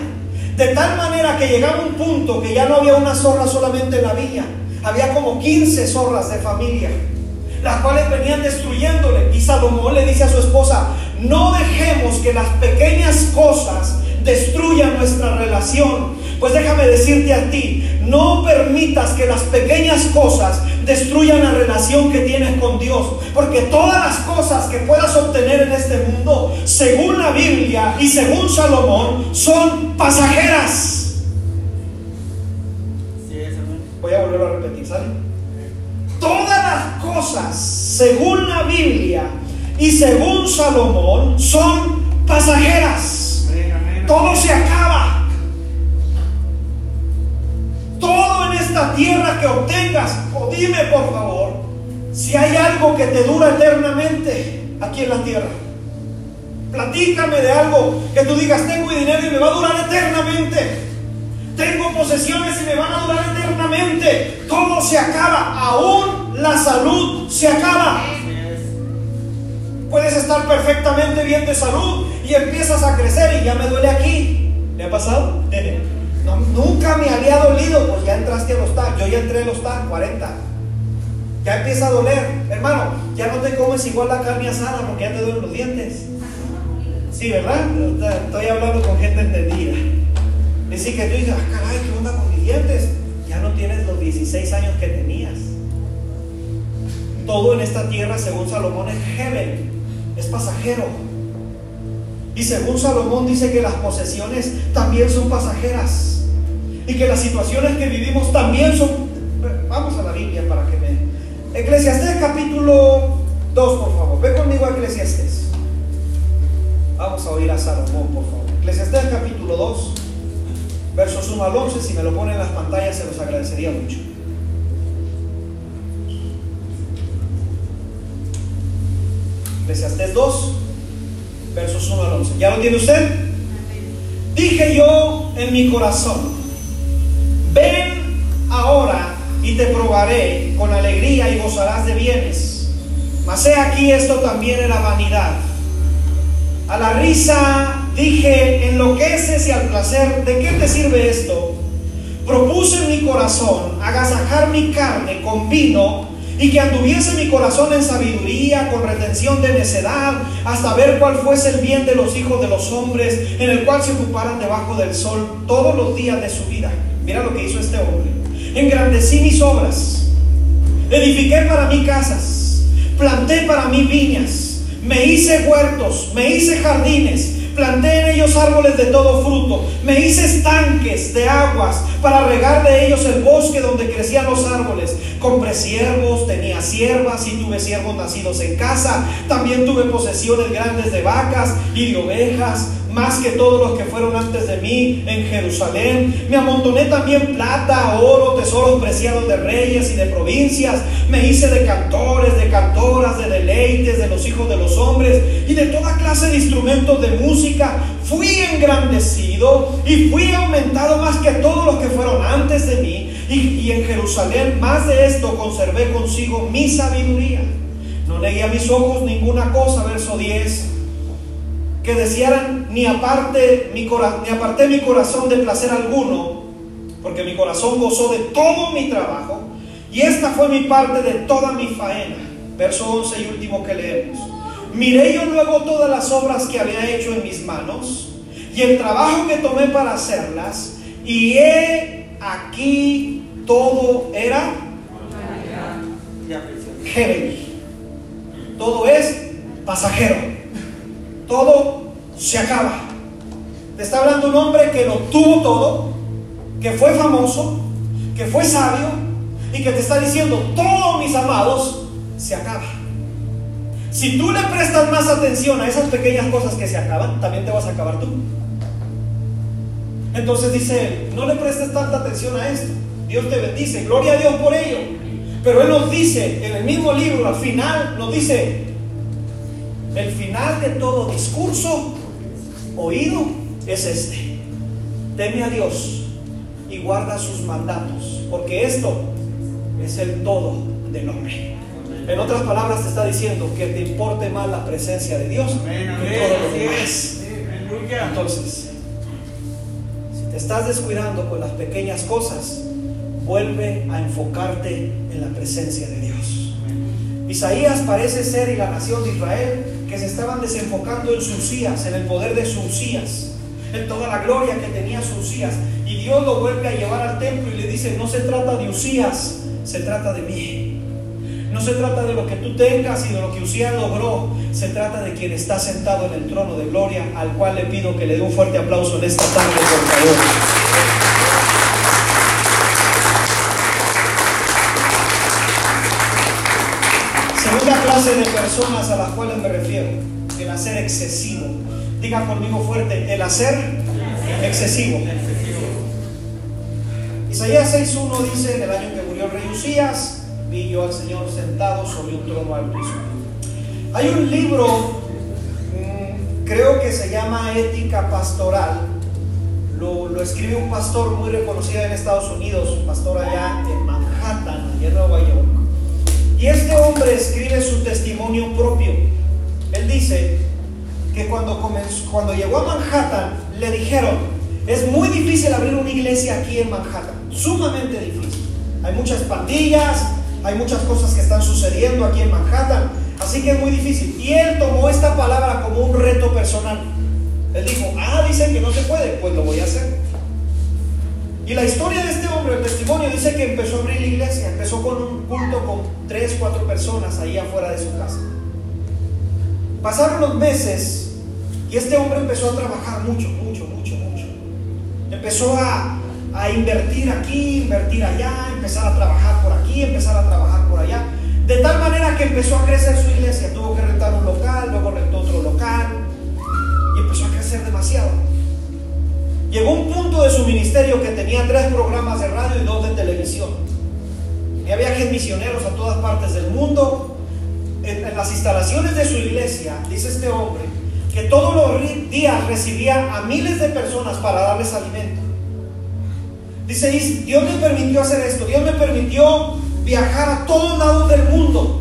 Speaker 1: De tal manera que llegaba un punto que ya no había una zorra solamente en la viña, había como 15 zorras de familia, las cuales venían destruyéndole. Y Salomón le dice a su esposa, no dejemos que las pequeñas cosas destruya nuestra relación. Pues déjame decirte a ti, no permitas que las pequeñas cosas destruyan la relación que tienes con Dios. Porque todas las cosas que puedas obtener en este mundo, según la Biblia y según Salomón, son pasajeras. Voy a volver a repetir, ¿sale? Todas las cosas, según la Biblia y según Salomón, son pasajeras. Todo se acaba. Todo en esta tierra que obtengas, o dime por favor, si hay algo que te dura eternamente aquí en la tierra. Platícame de algo que tú digas, tengo dinero y me va a durar eternamente. Tengo posesiones y me van a durar eternamente. Todo se acaba, aún la salud se acaba. Puedes estar perfectamente bien de salud y empiezas a crecer y ya me duele aquí. ¿Le ha pasado? nunca me había dolido, pues ya entraste a los TAC. Yo ya entré a los TAC, 40. Ya empieza a doler. Hermano, ya no te comes igual la carne asada porque ya te duelen los dientes. Sí, ¿verdad? Estoy hablando con gente entendida. Decir que tú dices, ah, caray, ¿qué onda con mis dientes? Ya no tienes los 16 años que tenías. Todo en esta tierra, según Salomón, es heaven, es pasajero. Y según Salomón dice que las posesiones también son pasajeras. Y que las situaciones que vivimos también son... Vamos a la Biblia para que me... Eclesiastés capítulo 2, por favor. Ve conmigo a Eclesiastés. Vamos a oír a Salomón, por favor. Eclesiastés capítulo 2, versos 1 al 11. Si me lo ponen en las pantallas, se los agradecería mucho. Eclesiastés 2, versos 1 al 11. ¿Ya lo tiene usted? Dije yo en mi corazón, ven ahora y te probaré con alegría y gozarás de bienes. Mas he aquí esto también era vanidad. A la risa dije, enloqueces y al placer, ¿de qué te sirve esto? Propuse en mi corazón agasajar mi carne con vino y que anduviese mi corazón en sabiduría, con retención de necedad, hasta ver cuál fuese el bien de los hijos de los hombres, en el cual se ocuparan debajo del sol todos los días de su vida. Mira lo que hizo este hombre. Engrandecí mis obras, edifiqué para mí casas, planté para mí viñas, me hice huertos, me hice jardines, planté en ellos árboles de todo fruto, me hice estanques de aguas para regar de ellos el bosque donde crecían los árboles. Compré siervos, tenía siervas y tuve siervos nacidos en casa. También tuve posesiones grandes de vacas y de ovejas más que todos los que fueron antes de mí en Jerusalén. Me amontoné también plata, oro, tesoros preciados de reyes y de provincias. Me hice de cantores, de cantoras, de deleites, de los hijos de los hombres y de toda clase de instrumentos de música. Fui engrandecido y fui aumentado más que todos los que fueron antes de mí. Y, y en Jerusalén, más de esto, conservé consigo mi sabiduría. No negué a mis ojos ninguna cosa, verso 10 que desearan ni aparte mi, ni aparté mi corazón de placer alguno, porque mi corazón gozó de todo mi trabajo, y esta fue mi parte de toda mi faena. Verso 11 y último que leemos. Miré yo luego todas las obras que había hecho en mis manos, y el trabajo que tomé para hacerlas, y he aquí todo era Todo es pasajero todo se acaba. Te está hablando un hombre que lo tuvo todo, que fue famoso, que fue sabio y que te está diciendo, todos mis amados, se acaba. Si tú le prestas más atención a esas pequeñas cosas que se acaban, también te vas a acabar tú. Entonces dice no le prestes tanta atención a esto. Dios te bendice, gloria a Dios por ello. Pero Él nos dice, en el mismo libro, al final, nos dice, el final de todo discurso oído es este. Teme a Dios y guarda sus mandatos, porque esto es el todo del hombre. En otras palabras te está diciendo que te importe más la presencia de Dios que todo lo demás. Entonces, si te estás descuidando con las pequeñas cosas, vuelve a enfocarte en la presencia de Dios. Isaías parece ser y la nación de Israel que se estaban desenfocando en sus en el poder de sus en toda la gloria que tenía sus Y Dios lo vuelve a llevar al templo y le dice, no se trata de Usías, se trata de mí. No se trata de lo que tú tengas y de lo que Usías logró, se trata de quien está sentado en el trono de gloria, al cual le pido que le dé un fuerte aplauso en esta tarde, por favor. Clase de personas a las cuales me refiero, el hacer excesivo. Diga conmigo fuerte, el hacer excesivo. Isaías 6.1 dice, en el año que murió el rey Usías, vi yo al Señor sentado sobre un trono alto. Hay un libro mm, creo que se llama Ética Pastoral. Lo, lo, escribe un pastor muy reconocido en Estados Unidos, un pastor allá en Manhattan, allá en Nueva York. Y este hombre escribe su testimonio propio. Él dice que cuando, cuando llegó a Manhattan le dijeron, es muy difícil abrir una iglesia aquí en Manhattan, sumamente difícil. Hay muchas pandillas, hay muchas cosas que están sucediendo aquí en Manhattan, así que es muy difícil. Y él tomó esta palabra como un reto personal. Él dijo, ah, dicen que no se puede, pues lo voy a hacer. Y la historia de este hombre, el testimonio, dice que empezó a abrir la iglesia, empezó con un culto con tres, cuatro personas ahí afuera de su casa. Pasaron los meses y este hombre empezó a trabajar mucho, mucho, mucho, mucho. Empezó a, a invertir aquí, invertir allá, empezar a trabajar por aquí, empezar a trabajar por allá. De tal manera que empezó a crecer su iglesia. Tuvo que rentar un local, luego rentó otro local y empezó a crecer demasiado. Llegó un punto de su ministerio que tenía tres programas de radio y dos de televisión. Había viajes misioneros a todas partes del mundo. En, en las instalaciones de su iglesia, dice este hombre, que todos los días recibía a miles de personas para darles alimento. Dice, Dios me permitió hacer esto, Dios me permitió viajar a todos lados del mundo.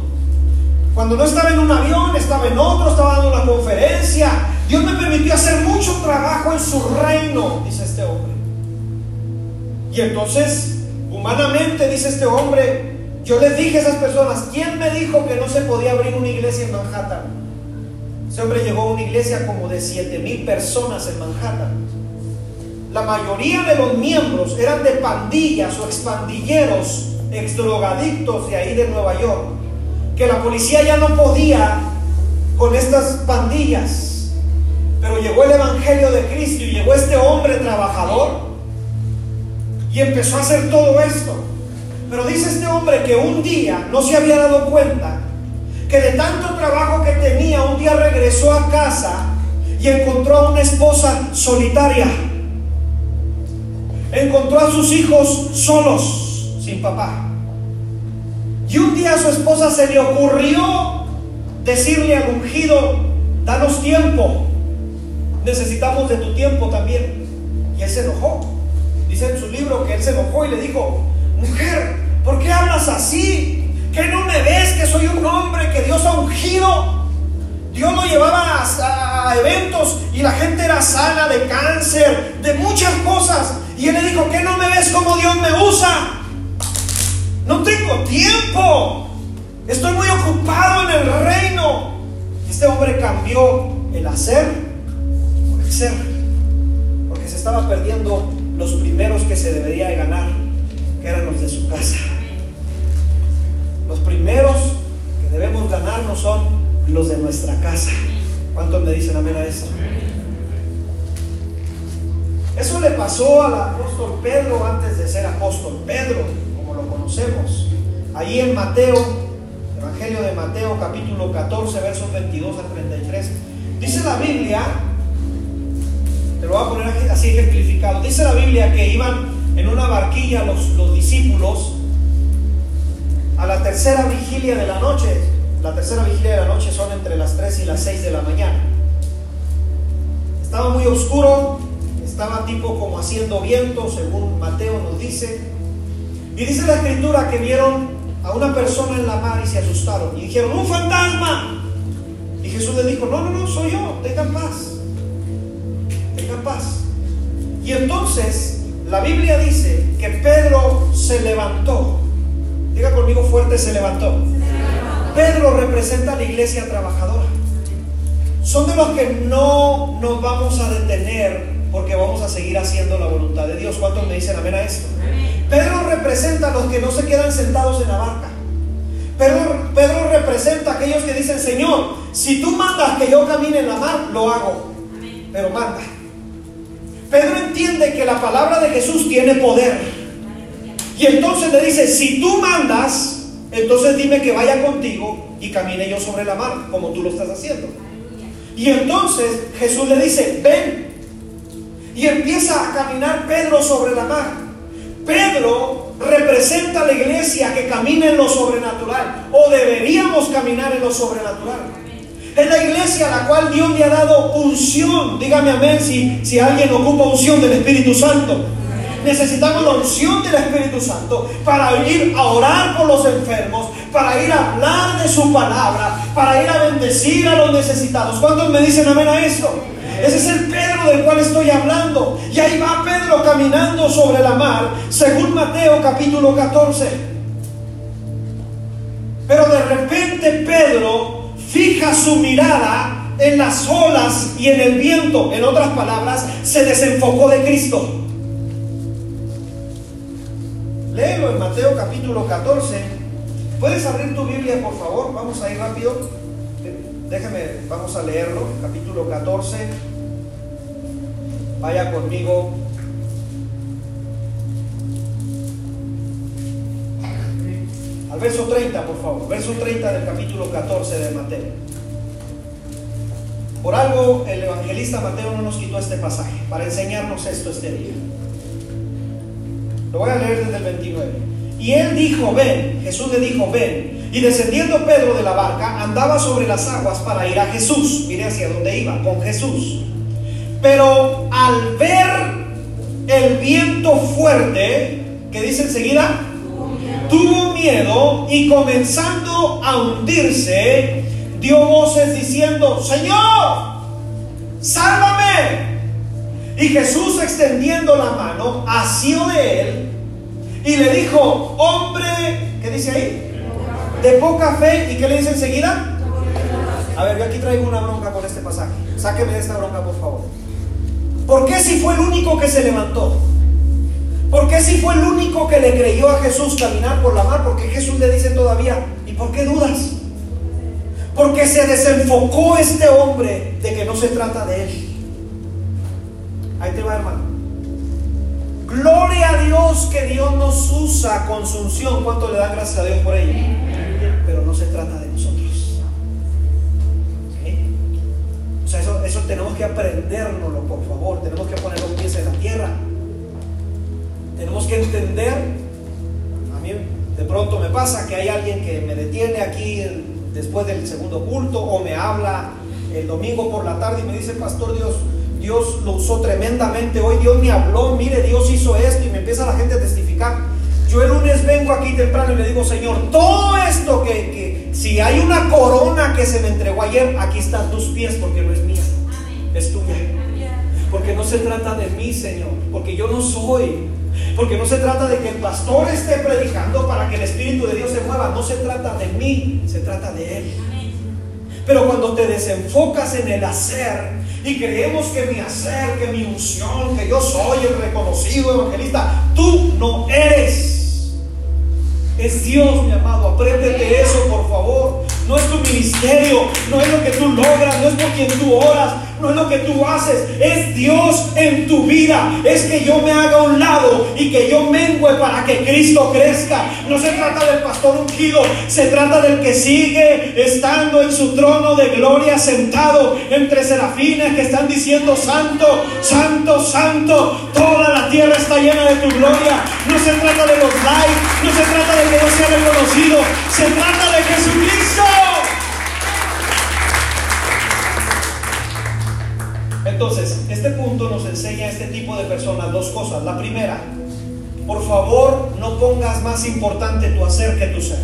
Speaker 1: Cuando no estaba en un avión, estaba en otro, estaba dando una conferencia. Dios me permitió hacer mucho trabajo en su reino, dice este hombre. Y entonces, humanamente, dice este hombre, yo les dije a esas personas, ¿quién me dijo que no se podía abrir una iglesia en Manhattan? Ese hombre llegó a una iglesia como de 7 mil personas en Manhattan. La mayoría de los miembros eran de pandillas o expandilleros, exdrogadictos de ahí de Nueva York, que la policía ya no podía con estas pandillas. Pero llegó el Evangelio de Cristo y llegó este hombre trabajador y empezó a hacer todo esto. Pero dice este hombre que un día no se había dado cuenta que de tanto trabajo que tenía, un día regresó a casa y encontró a una esposa solitaria encontró a sus hijos solos, sin papá. Y un día a su esposa se le ocurrió decirle al ungido, danos tiempo, necesitamos de tu tiempo también. Y él se enojó. Dice en su libro que él se enojó y le dijo, mujer, ¿por qué hablas así? ¿Que no me ves que soy un hombre que Dios ha ungido? Dios lo llevaba a, a, eventos y la gente era sana de cáncer, de muchas cosas. Y él le dijo, ¿qué no me ves como Dios me usa? No tengo tiempo. Estoy muy ocupado en el reino. Este hombre cambió el hacer ser. Porque se estaba perdiendo los primeros que se debería de ganar, que eran los de su casa. Los primeros que debemos ganar no son los de nuestra casa. ¿Cuántos me dicen amén a eso? Eso le pasó al apóstol Pedro antes de ser apóstol Pedro, como lo conocemos. Ahí en Mateo, Evangelio de Mateo, capítulo 14, versos 22 al 33. Dice la Biblia, te lo voy a poner así ejemplificado, dice la Biblia que iban en una barquilla los, los discípulos a la tercera vigilia de la noche. La tercera vigilia de la noche son entre las 3 y las 6 de la mañana. Estaba muy oscuro, estaba tipo como haciendo viento, según Mateo nos dice. Y dice la escritura que vieron a una persona en la mar y se asustaron y dijeron, un fantasma. Y Jesús le dijo, no, no, no, soy yo, tengan paz, paz. Y entonces la Biblia dice que Pedro se levantó. Diga conmigo fuerte, se levantó. Pedro representa a la iglesia trabajadora. Son de los que no nos vamos a detener porque vamos a seguir haciendo la voluntad de Dios. ¿Cuántos me dicen amén a esto? Pedro representa a los que no se quedan sentados en la barca. Pedro, Pedro representa a aquellos que dicen, Señor, si tú mandas que yo camine en la mar, lo hago. Pero manda. Pedro entiende que la palabra de Jesús tiene poder. Y entonces le dice, si tú mandas, entonces dime que vaya contigo y camine yo sobre la mar, como tú lo estás haciendo. Y entonces Jesús le dice, ven, y empieza a caminar Pedro sobre la mar. Pedro representa a la iglesia que camina en lo sobrenatural o deberíamos caminar en lo sobrenatural. Es la iglesia a la cual Dios le ha dado unción. Dígame amén si, si alguien ocupa unción del Espíritu Santo. Necesitamos la unción del Espíritu Santo para ir a orar por los enfermos, para ir a hablar de su palabra, para ir a bendecir a los necesitados. ¿Cuántos me dicen amén a esto? Ese es el Pedro del cual estoy hablando. Y ahí va Pedro caminando sobre la mar, según Mateo capítulo 14. Pero de repente Pedro fija su mirada en las olas y en el viento. En otras palabras, se desenfocó de Cristo. Léelo en Mateo capítulo 14. ¿Puedes abrir tu Biblia, por favor? Vamos a ir rápido. Déjame, vamos a leerlo. Capítulo 14. Vaya conmigo. Verso 30, por favor. Verso 30 del capítulo 14 de Mateo. Por algo el evangelista Mateo no nos quitó este pasaje, para enseñarnos esto este día. Lo voy a leer desde el 29. Y él dijo, ven, Jesús le dijo, ven. Y descendiendo Pedro de la barca, andaba sobre las aguas para ir a Jesús. Mire hacia dónde iba, con Jesús. Pero al ver el viento fuerte, que dice enseguida, tuvo miedo y comenzando a hundirse, dio voces diciendo, Señor, sálvame. Y Jesús extendiendo la mano, asió de él y le dijo, hombre, ¿qué dice ahí? De poca fe. ¿Y qué le dice enseguida? A ver, yo aquí traigo una bronca con este pasaje. Sáqueme de esta bronca, por favor. ¿Por qué si fue el único que se levantó? ¿Por qué si fue el único que le creyó a Jesús caminar por la mar? Porque Jesús le dice todavía, ¿y por qué dudas? Porque se desenfocó este hombre de que no se trata de él. Ahí te va, hermano. Gloria a Dios que Dios nos usa con su unción. ¿Cuánto le da gracias a Dios por ello? Pero no se trata de nosotros. O sea, eso, eso tenemos que aprendérnoslo, por favor. Tenemos que poner los pies en la tierra. Tenemos que entender. A mí de pronto me pasa que hay alguien que me detiene aquí después del segundo culto o me habla el domingo por la tarde y me dice, Pastor Dios, Dios lo usó tremendamente. Hoy Dios me habló, mire, Dios hizo esto y me empieza la gente a testificar. Yo el lunes vengo aquí temprano y le digo, Señor, todo esto que, que si hay una corona que se me entregó ayer, aquí están tus pies porque no es mía, es tuya. Porque no se trata de mí, Señor, porque yo no soy. Porque no se trata de que el pastor esté predicando para que el Espíritu de Dios se mueva. No se trata de mí, se trata de Él. Pero cuando te desenfocas en el hacer y creemos que mi hacer, que mi unción, que yo soy el reconocido evangelista, tú no eres. Es Dios, mi amado. Apréndete eso, por favor. No es tu ministerio, no es lo que tú logras, no es por quien tú oras, no es lo que tú haces, es Dios en tu vida. Es que yo me haga a un lado y que yo mengüe para que Cristo crezca. No se trata del pastor ungido, se trata del que sigue estando en su trono de gloria sentado entre serafines que están diciendo santo, santo, santo. Toda la tierra está llena de tu gloria. No se trata de los likes, no se trata de que yo sea reconocido, se trata de Jesucristo. Entonces, este punto nos enseña a este tipo de personas dos cosas. La primera, por favor, no pongas más importante tu hacer que tu ser.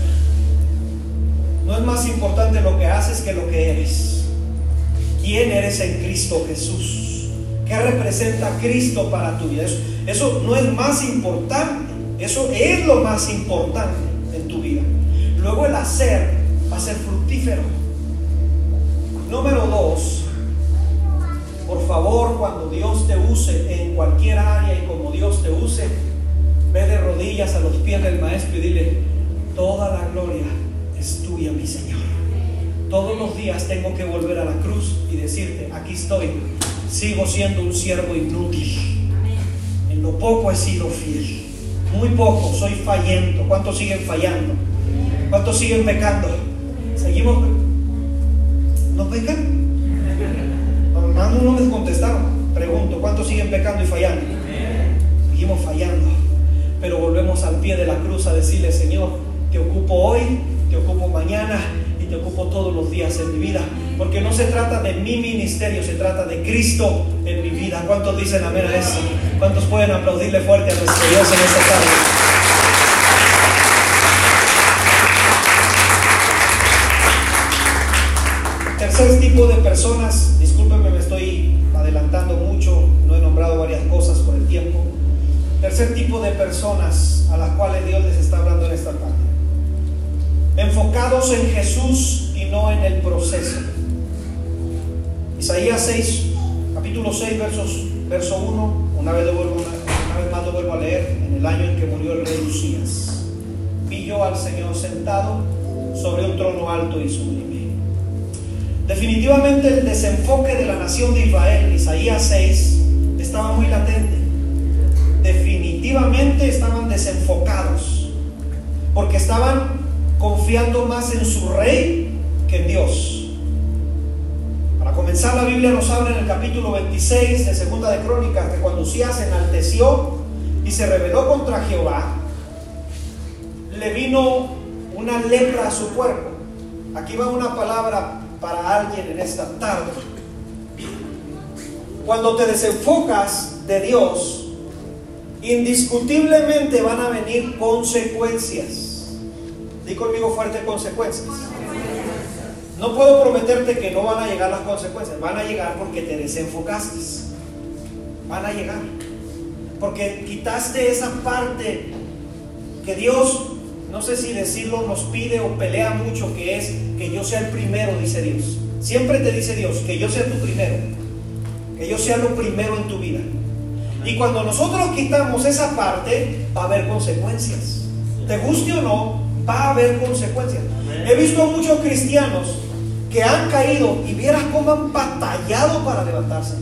Speaker 1: No es más importante lo que haces que lo que eres. ¿Quién eres en Cristo Jesús? ¿Qué representa Cristo para tu vida? Eso, eso no es más importante. Eso es lo más importante en tu vida. Luego el hacer va a ser fructífero. Número dos, por favor, cuando Dios te use en cualquier área y como Dios te use, ve de rodillas a los pies del Maestro y dile, toda la gloria es tuya, mi Señor. Todos los días tengo que volver a la cruz y decirte, aquí estoy, sigo siendo un siervo inútil. En lo poco he sido fiel. Muy poco, soy fallando. ¿Cuántos siguen fallando? ¿Cuántos siguen pecando? Seguimos. ¿No pecan? No me contestaron. Pregunto, ¿cuántos siguen pecando y fallando? Seguimos fallando. Pero volvemos al pie de la cruz a decirle, Señor, te ocupo hoy, te ocupo mañana y te ocupo todos los días en mi vida, porque no se trata de mi ministerio, se trata de Cristo en mi vida. ¿Cuántos dicen amén a eso? ¿Cuántos pueden aplaudirle fuerte a nuestro Dios en esta tarde? Tercer tipo de personas, Tercer tipo de personas a las cuales Dios les está hablando en esta tarde enfocados en Jesús y no en el proceso. Isaías 6, capítulo 6, versos, verso 1, una vez, vuelvo, una, vez más lo vuelvo a leer, en el año en que murió el rey Lucías. Vi yo al Señor sentado sobre un trono alto y sublime. Definitivamente el desenfoque de la nación de Israel, Isaías 6, estaba muy latente. Desenfocados, porque estaban confiando más en su rey que en Dios. Para comenzar, la Biblia nos habla en el capítulo 26 de Segunda de Crónicas que cuando Usías se enalteció y se rebeló contra Jehová, le vino una lepra a su cuerpo. Aquí va una palabra para alguien en esta tarde. Cuando te desenfocas de Dios, indiscutiblemente van a venir consecuencias conmigo fuertes consecuencias. No puedo prometerte que no van a llegar las consecuencias. Van a llegar porque te desenfocaste. Van a llegar. Porque quitaste esa parte que Dios, no sé si decirlo, nos pide o pelea mucho, que es que yo sea el primero, dice Dios. Siempre te dice Dios, que yo sea tu primero. Que yo sea lo primero en tu vida. Y cuando nosotros quitamos esa parte, va a haber consecuencias. Te guste o no, va a haber consecuencias. He visto a muchos cristianos que han caído y vieras cómo han batallado para levantarse.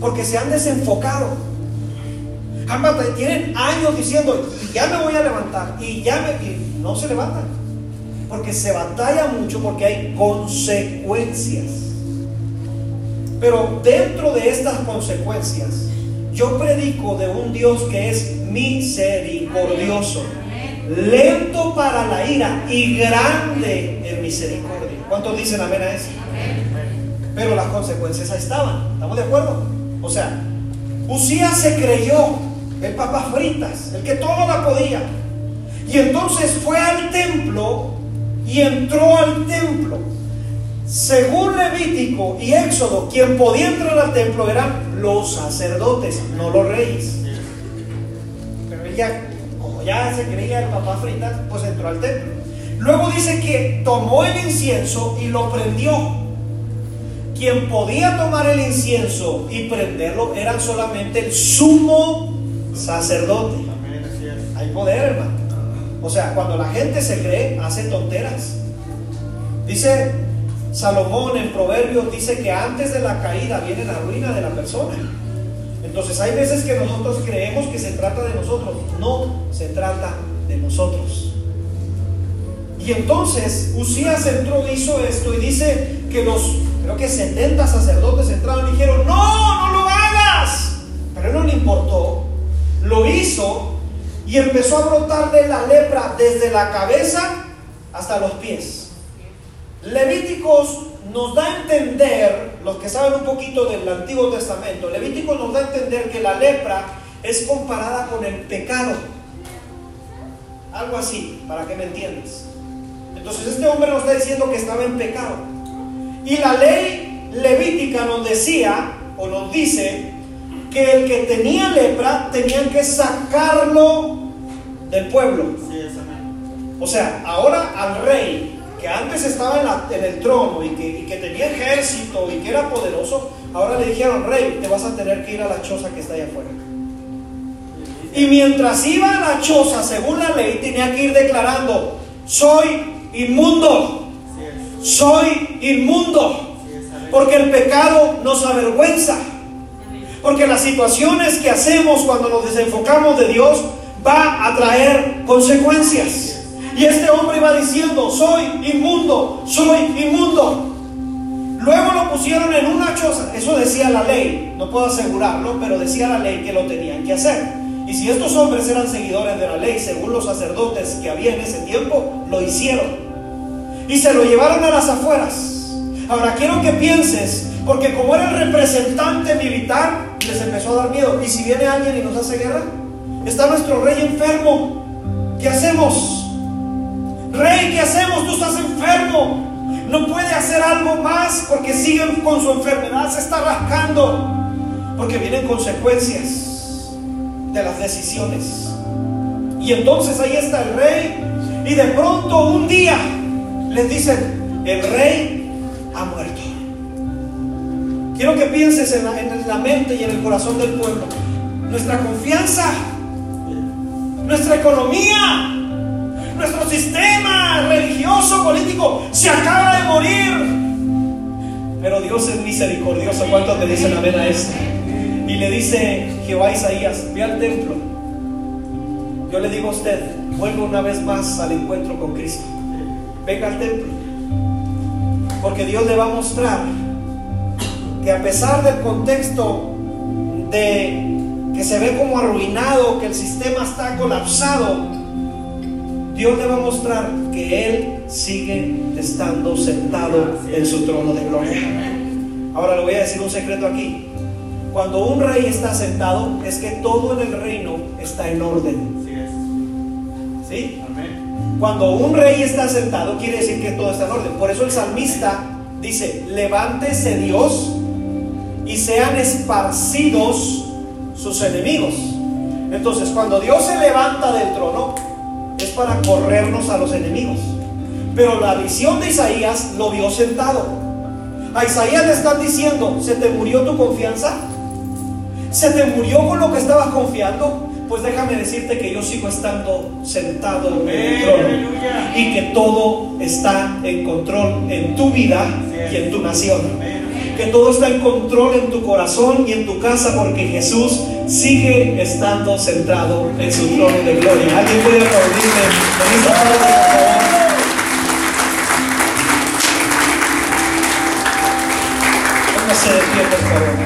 Speaker 1: Porque se han desenfocado. Han batallado, tienen años diciendo, ya me voy a levantar. Y ya me, y no se levantan. Porque se batalla mucho porque hay consecuencias. Pero dentro de estas consecuencias, yo predico de un Dios que es misericordioso lento para la ira y grande en misericordia. ¿Cuántos dicen amén a eso? Pero las consecuencias ahí estaban. ¿Estamos de acuerdo? O sea, Usías se creyó el papas fritas, el que todo la podía. Y entonces fue al templo y entró al templo. Según Levítico y Éxodo, quien podía entrar al templo eran los sacerdotes, no los reyes. Pero ella ya se creía el papá frita, pues entró al templo. Luego dice que tomó el incienso y lo prendió. Quien podía tomar el incienso y prenderlo eran solamente el sumo sacerdote. Hay poder, hermano. O sea, cuando la gente se cree, hace tonteras. Dice Salomón en Proverbios, dice que antes de la caída viene la ruina de la persona. Entonces hay veces que nosotros creemos que se trata de nosotros. No se trata de nosotros. Y entonces Usías entró, hizo esto y dice que los, creo que 70 sacerdotes entraron y dijeron, no, no lo hagas. Pero no le importó, lo hizo y empezó a brotarle la lepra desde la cabeza hasta los pies. Levíticos nos da a entender, los que saben un poquito del Antiguo Testamento, Levítico nos da a entender que la lepra es comparada con el pecado. Algo así, para que me entiendas. Entonces este hombre nos está diciendo que estaba en pecado. Y la ley levítica nos decía, o nos dice, que el que tenía lepra tenían que sacarlo del pueblo. O sea, ahora al rey que antes estaba en, el trono y que, tenía ejército y que era poderoso, ahora le dijeron, rey, te vas a tener que ir a la choza que está allá afuera. Y mientras iba a la choza, según la ley, tenía que ir declarando, soy inmundo, soy inmundo, porque el pecado nos avergüenza, porque las situaciones que hacemos cuando nos desenfocamos de Dios va a traer consecuencias. Y este hombre iba diciendo, soy inmundo, soy inmundo. Luego lo pusieron en una choza. Eso decía la ley. No puedo asegurarlo, pero decía la ley que lo tenían que hacer. Y si estos hombres eran seguidores de la ley, según los sacerdotes que había en ese tiempo, lo hicieron. y se lo llevaron a las afueras. Ahora quiero que pienses, porque como era el representante militar, les empezó a dar miedo. ¿Y si viene alguien y nos hace guerra? Está nuestro rey enfermo. ¿Qué hacemos? Rey, ¿qué hacemos? Tú estás enfermo. No puede hacer algo más porque siguen con su enfermedad, se está rascando. Porque vienen consecuencias de las decisiones. Y entonces ahí está el rey. Y de pronto un día les dicen, el rey ha muerto. Quiero que pienses en la, en la mente y en el corazón del pueblo. Nuestra confianza, nuestra economía, nuestro sistema religioso, político, se acaba de morir. Pero Dios es misericordioso. ¿Cuántos le dicen amén a esto? Y le dice Jehová Isaías, ve al templo. Yo le digo a usted, vuelva una vez más al encuentro con Cristo. Venga al templo. Porque Dios le va a mostrar que a pesar del contexto de que se ve como arruinado, que el sistema está colapsado, Dios le va a mostrar que Él sigue estando sentado en su trono de gloria. Ahora le voy a decir un secreto aquí. Cuando un rey está sentado, es que todo en el reino está en orden. ¿Sí? Cuando un rey está sentado, quiere decir que todo está en orden. Por eso el salmista dice: Levántese Dios y sean esparcidos sus enemigos. Entonces, cuando Dios se levanta del trono, es para corrernos a los enemigos. Pero la visión de Isaías lo vio sentado. A Isaías le están diciendo, ¿se te murió tu confianza? ¿Se te murió con lo que estabas confiando? Pues déjame decirte que yo sigo estando sentado en el trono y que todo está en control en tu vida y en tu nación. Que todo está en control en tu corazón y en tu casa porque Jesús sigue estando sentado en su trono de gloria. ¿Alguien puede aplaudirme en esta por favor? Póngase de pie, por favor.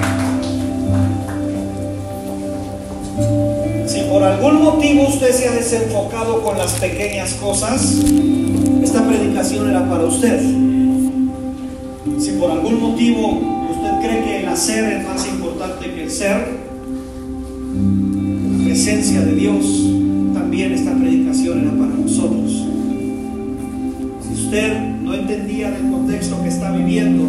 Speaker 1: Si por algún motivo usted se ha desenfocado con las pequeñas cosas, esta predicación era para usted. Si por algún motivo usted cree que el hacer es más importante que el ser, la presencia de Dios, también esta predicación era para nosotros. Si usted no entendía del contexto que está viviendo,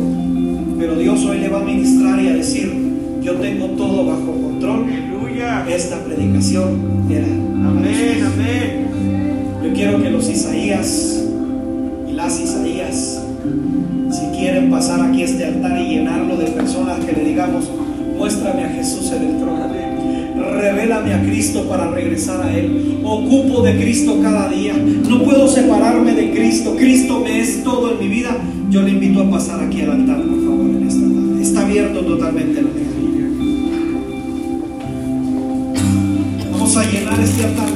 Speaker 1: pero Dios hoy le va a ministrar y a decir, yo tengo todo bajo control, esta predicación era.
Speaker 2: Amén, amén.
Speaker 1: Yo quiero que los Isaías y las Isaías, quieren pasar aquí a este altar y llenarlo de personas que le digamos, muéstrame a Jesús en el trono. Revélame a Cristo para regresar a Él. Ocupo de Cristo cada día. No puedo separarme de Cristo. Cristo me es todo en mi vida. Yo le invito a pasar aquí al altar, por favor, en esta tarde. Está abierto totalmente altar. Vamos a llenar este altar,